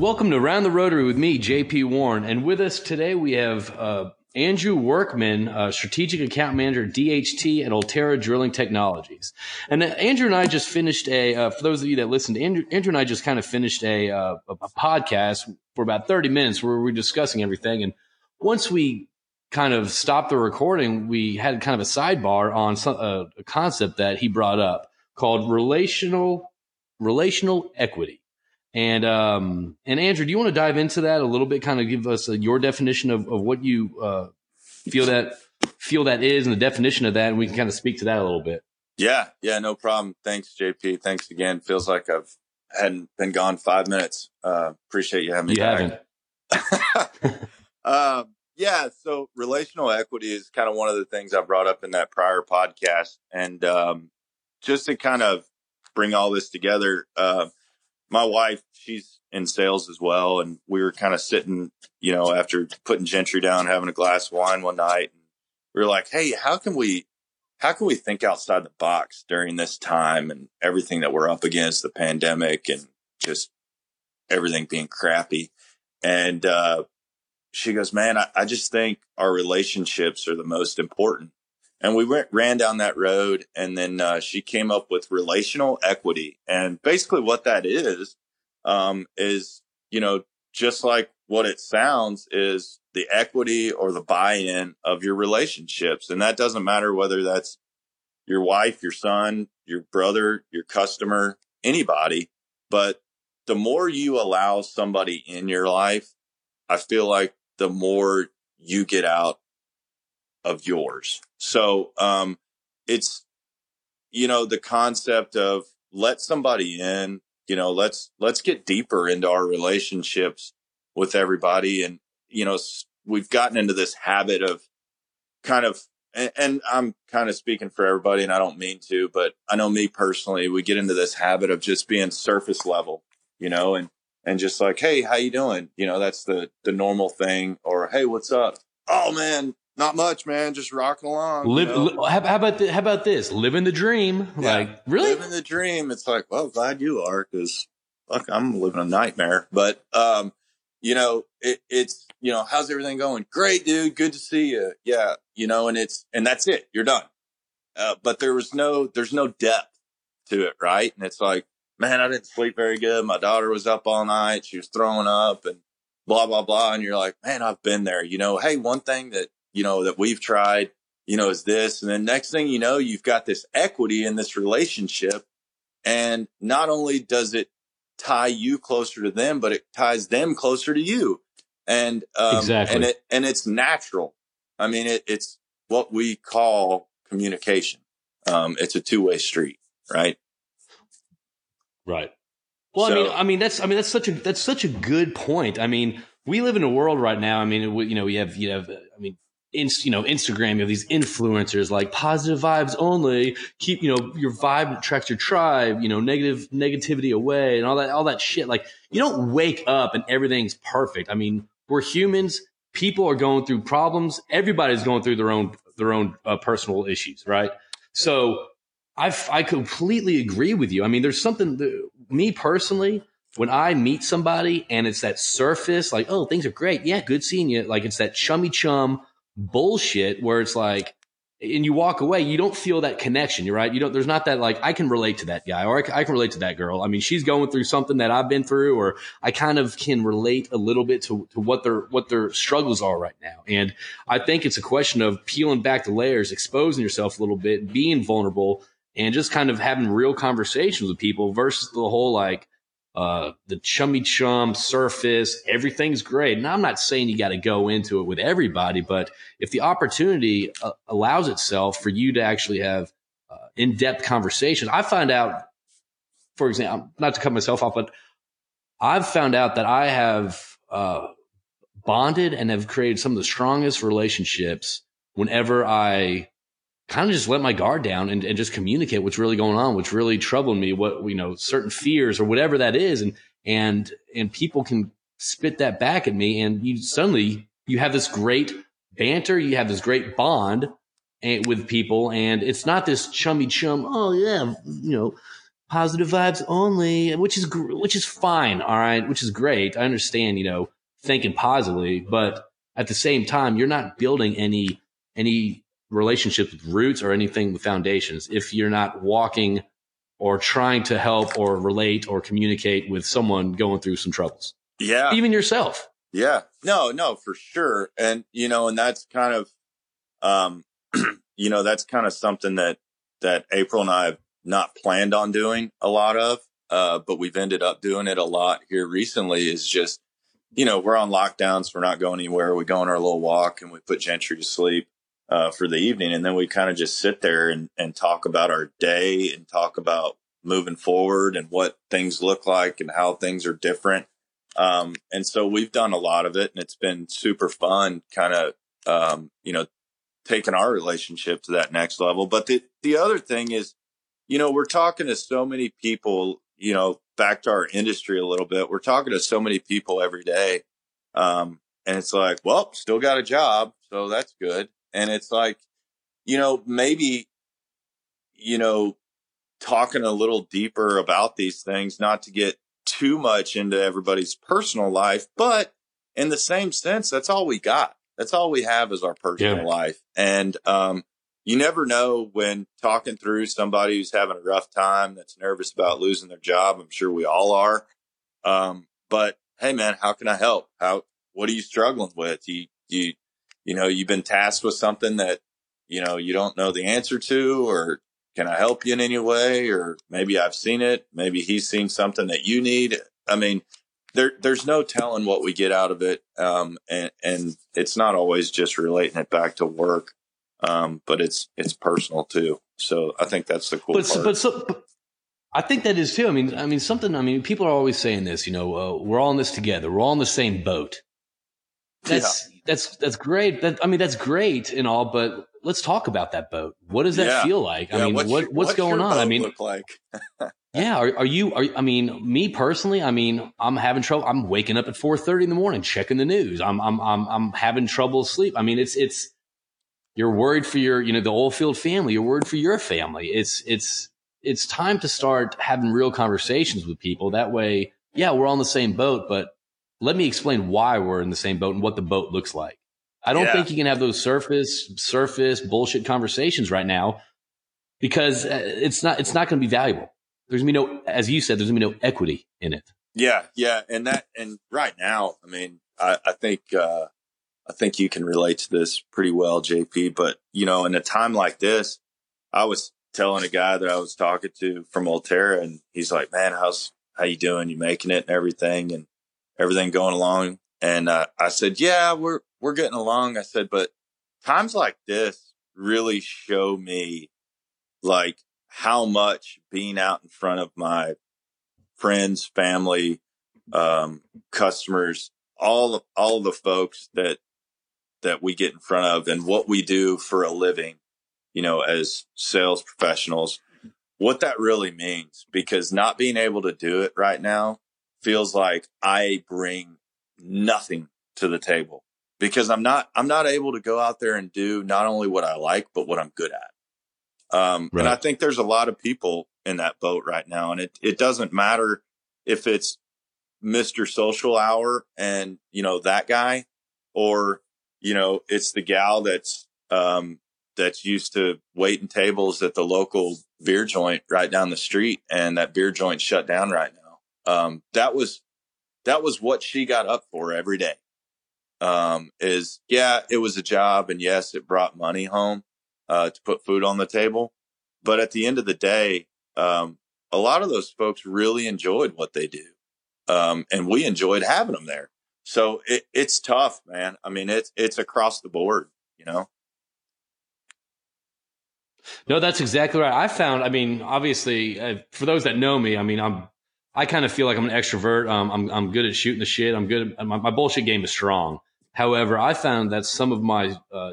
Welcome to Around the Rotary with me, JP Warren. And with us today, we have uh, Andrew Workman, uh, Strategic Account Manager at DHT at Ulterra Drilling Technologies. And uh, Andrew and I just finished a, uh, for those of you that listened, Andrew, Andrew and I just kind of finished a, uh, a, a podcast for about 30 minutes where we were discussing everything. And once we kind of stopped the recording, we had kind of a sidebar on some, uh, a concept that he brought up called relational, relational equity. And um, and Andrew, do you want to dive into that a little bit? Kind of give us a, your definition of, of what you uh, feel that feel that is, and the definition of that, and we can kind of speak to that a little bit. Yeah, yeah, no problem. Thanks, JP. Thanks again. Feels like I've hadn't been gone five minutes. Uh, appreciate you having me. You back. haven't. um, yeah. So relational equity is kind of one of the things I brought up in that prior podcast, and um, just to kind of bring all this together. Uh, my wife, she's in sales as well. And we were kind of sitting, you know, after putting Gentry down, having a glass of wine one night. And we were like, Hey, how can we, how can we think outside the box during this time and everything that we're up against the pandemic and just everything being crappy? And, uh, she goes, man, I, I just think our relationships are the most important. And we went, ran down that road and then uh, she came up with relational equity. And basically what that is, um, is, you know, just like what it sounds is the equity or the buy-in of your relationships. And that doesn't matter whether that's your wife, your son, your brother, your customer, anybody. But the more you allow somebody in your life, I feel like the more you get out of yours. So, um, it's, you know, the concept of let somebody in, you know, let's, let's get deeper into our relationships with everybody. And, you know, we've gotten into this habit of kind of, and, and I'm kind of speaking for everybody and I don't mean to, but I know me personally, we get into this habit of just being surface level, you know, and, and just like, Hey, how you doing? You know, that's the, the normal thing or, Hey, what's up? Oh man, not much, man. Just rocking along. Live, you know? li- how, how, about the, how about this? Living the dream. Yeah, like really living the dream. It's like, well, glad you are because fuck, I'm living a nightmare. But um, you know, it, it's you know, how's everything going? Great, dude. Good to see you. Yeah, you know, and it's and that's it. You're done. Uh, but there was no, there's no depth to it, right? And it's like, man, I didn't sleep very good. My daughter was up all night. She was throwing up and blah blah blah. And you're like, man, I've been there. You know, hey, one thing that you know, that we've tried, you know, is this. And then next thing you know, you've got this equity in this relationship. And not only does it tie you closer to them, but it ties them closer to you. And, um, exactly. and it, and it's natural. I mean, it, it's what we call communication. Um, it's a two way street, right? Right. Well, so, I mean, I mean, that's, I mean, that's such a, that's such a good point. I mean, we live in a world right now. I mean, we, you know, we have, you have, I mean, you know, Instagram, you have these influencers like positive vibes only. Keep, you know, your vibe attracts your tribe. You know, negative negativity away and all that, all that shit. Like you don't wake up and everything's perfect. I mean, we're humans. People are going through problems. Everybody's going through their own their own uh, personal issues, right? So I I completely agree with you. I mean, there's something that, me personally when I meet somebody and it's that surface, like, oh, things are great. Yeah, good seeing you. Like it's that chummy chum bullshit where it's like, and you walk away, you don't feel that connection. You're right. You don't, there's not that like, I can relate to that guy or I, I, can relate to that girl. I mean, she's going through something that I've been through, or I kind of can relate a little bit to, to what their, what their struggles are right now. And I think it's a question of peeling back the layers, exposing yourself a little bit, being vulnerable and just kind of having real conversations with people versus the whole like, uh, the chummy chum surface, everything's great. And I'm not saying you got to go into it with everybody, but if the opportunity uh, allows itself for you to actually have uh, in depth conversations, I find out, for example, not to cut myself off, but I've found out that I have uh, bonded and have created some of the strongest relationships whenever I kind of just let my guard down and, and just communicate what's really going on, what's really troubling me, what, you know, certain fears or whatever that is. And, and, and people can spit that back at me. And you suddenly, you have this great banter. You have this great bond and, with people. And it's not this chummy chum. Oh yeah. You know, positive vibes only, which is which is fine, all right, which is great. I understand, you know, thinking positively, but at the same time, you're not building any any relationships with roots or anything with foundations if you're not walking or trying to help or relate or communicate with someone going through some troubles. Yeah. Even yourself. Yeah. No, no, for sure. And, you know, and that's kind of, um, you know, that's kind of something that, that April and I have not planned on doing a lot of, uh, but we've ended up doing it a lot here recently is just, you know, we're on lockdowns. We're not going anywhere. We go on our little walk and we put Gentry to sleep, uh, for the evening. And then we kind of just sit there and, and talk about our day and talk about moving forward and what things look like and how things are different. Um, and so we've done a lot of it and it's been super fun kind of, um, you know, taking our relationship to that next level. But the, the other thing is, you know, we're talking to so many people, you know, back to our industry a little bit. We're talking to so many people every day. Um, and it's like, well, still got a job. So that's good. And it's like, you know, maybe, you know, talking a little deeper about these things, not to get too much into everybody's personal life, but in the same sense, that's all we got. That's all we have is our personal yeah. life. And, um, you never know when talking through somebody who's having a rough time that's nervous about losing their job. I'm sure we all are. Um, but hey, man, how can I help? How, what are you struggling with? You, you, you know, you've been tasked with something that, you know, you don't know the answer to, or can I help you in any way? Or maybe I've seen it. Maybe he's seen something that you need. I mean, there, there's no telling what we get out of it. Um, and, and it's not always just relating it back to work. Um, but it's, it's personal too. So I think that's the cool but, part. But, so, but I think that is too. I mean, I mean, something, I mean, people are always saying this, you know, uh, we're all in this together. We're all in the same boat. That's, yeah. that's, that's great. That, I mean, that's great and all, but let's talk about that boat. What does that yeah. feel like? I yeah, mean, what's what, your, what's, what's going on? I mean, look like. yeah. Are, are, you, are, I mean, me personally, I mean, I'm having trouble. I'm waking up at 430 in the morning, checking the news. I'm, I'm, I'm, I'm having trouble sleep. I mean, it's, it's, you're worried for your, you know, the oil field family. You're worried for your family. It's, it's, it's time to start having real conversations with people. That way, yeah, we're on the same boat, but let me explain why we're in the same boat and what the boat looks like. I don't yeah. think you can have those surface surface bullshit conversations right now because uh, it's not it's not going to be valuable. There's going to be no, as you said, there's going to be no equity in it. Yeah, yeah, and that and right now, I mean, I, I think uh, I think you can relate to this pretty well, JP. But you know, in a time like this, I was telling a guy that I was talking to from Ulterra, and he's like, "Man, how's how you doing? You making it and everything, and everything going along?" And uh, I said, "Yeah, we're we're getting along. I said, but times like this really show me like how much being out in front of my friends, family, um, customers, all all the folks that, that we get in front of and what we do for a living, you know, as sales professionals, what that really means, because not being able to do it right now feels like I bring nothing to the table because I'm not I'm not able to go out there and do not only what I like but what I'm good at. Um, right. And I think there's a lot of people in that boat right now, and it it doesn't matter if it's Mister Social Hour and you know that guy, or you know it's the gal that's um, that's used to waiting tables at the local beer joint right down the street, and that beer joint shut down right now. Um, that was that was what she got up for every day um, is yeah, it was a job, and yes, it brought money home uh, to put food on the table. But at the end of the day, um, a lot of those folks really enjoyed what they do, um, and we enjoyed having them there. So it, it's tough, man. I mean, it's it's across the board, you know. No, that's exactly right. I found, I mean, obviously, uh, for those that know me, I mean, I'm, I kind of feel like I'm an extrovert. Um, I'm, I'm good at shooting the shit. I'm good. At, my, my bullshit game is strong. However, I found that some of my uh,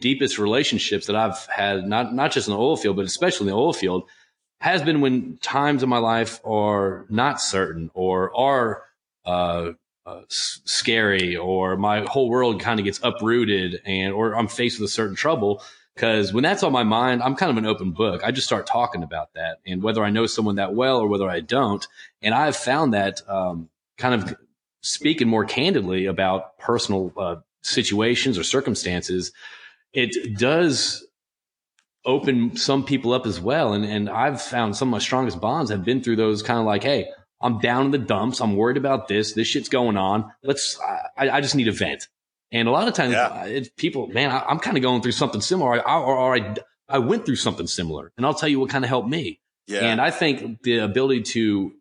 deepest relationships that I've had, not not just in the oil field, but especially in the oil field, has been when times in my life are not certain or are uh, uh, scary, or my whole world kind of gets uprooted, and or I'm faced with a certain trouble. Because when that's on my mind, I'm kind of an open book. I just start talking about that and whether I know someone that well or whether I don't. And I've found that um, kind of speaking more candidly about personal uh, situations or circumstances, it does open some people up as well. And, and I've found some of my strongest bonds have been through those kind of like, Hey, I'm down in the dumps. I'm worried about this. This shit's going on. Let's, I, I just need a vent. And a lot of times yeah. Uh, people, man, I, am kind of going through something similar or, or, or I, I went through something similar and I'll tell you what kind of helped me. Yeah. And I think the ability to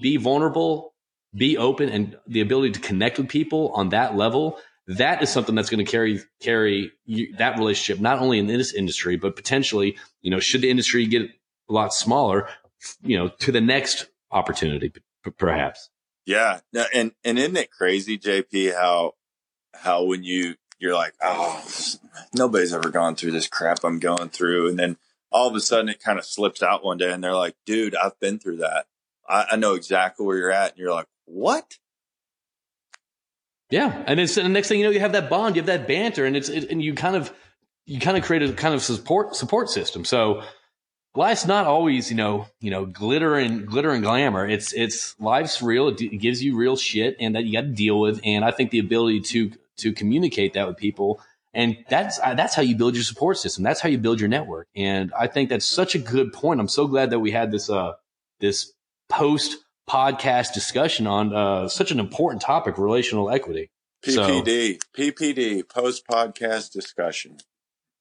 be vulnerable, be open and the ability to connect with people on that level that is something that's going to carry carry you, that relationship not only in this industry but potentially you know should the industry get a lot smaller you know to the next opportunity p- perhaps yeah and and isn't it crazy jp how how when you you're like oh nobody's ever gone through this crap i'm going through and then all of a sudden it kind of slips out one day and they're like dude i've been through that I, I know exactly where you're at and you're like what yeah, and it's and the next thing you know, you have that bond, you have that banter, and it's it, and you kind of you kind of create a kind of support support system. So life's not always you know you know glitter and glitter and glamour. It's it's life's real. It, d- it gives you real shit, and that you got to deal with. And I think the ability to to communicate that with people, and that's uh, that's how you build your support system. That's how you build your network. And I think that's such a good point. I'm so glad that we had this uh this post podcast discussion on uh, such an important topic, relational equity. PPD, so, PPD, post podcast discussion.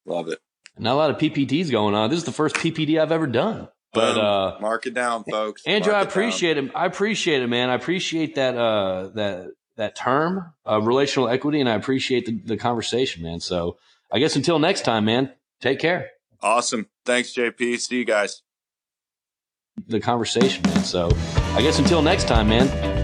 Love it. Not a lot of PPDs going on. This is the first PPD I've ever done. But uh, mark it down, folks. Andrew, mark I appreciate it. I appreciate it, man. I appreciate that uh, that that term, uh, relational equity, and I appreciate the, the conversation, man. So I guess until next time, man. Take care. Awesome. Thanks, JP. See you guys the conversation, man. So I guess until next time, man.